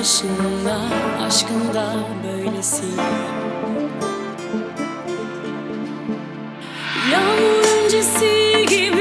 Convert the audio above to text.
dışında aşkında böylesi Yağmur öncesi gibi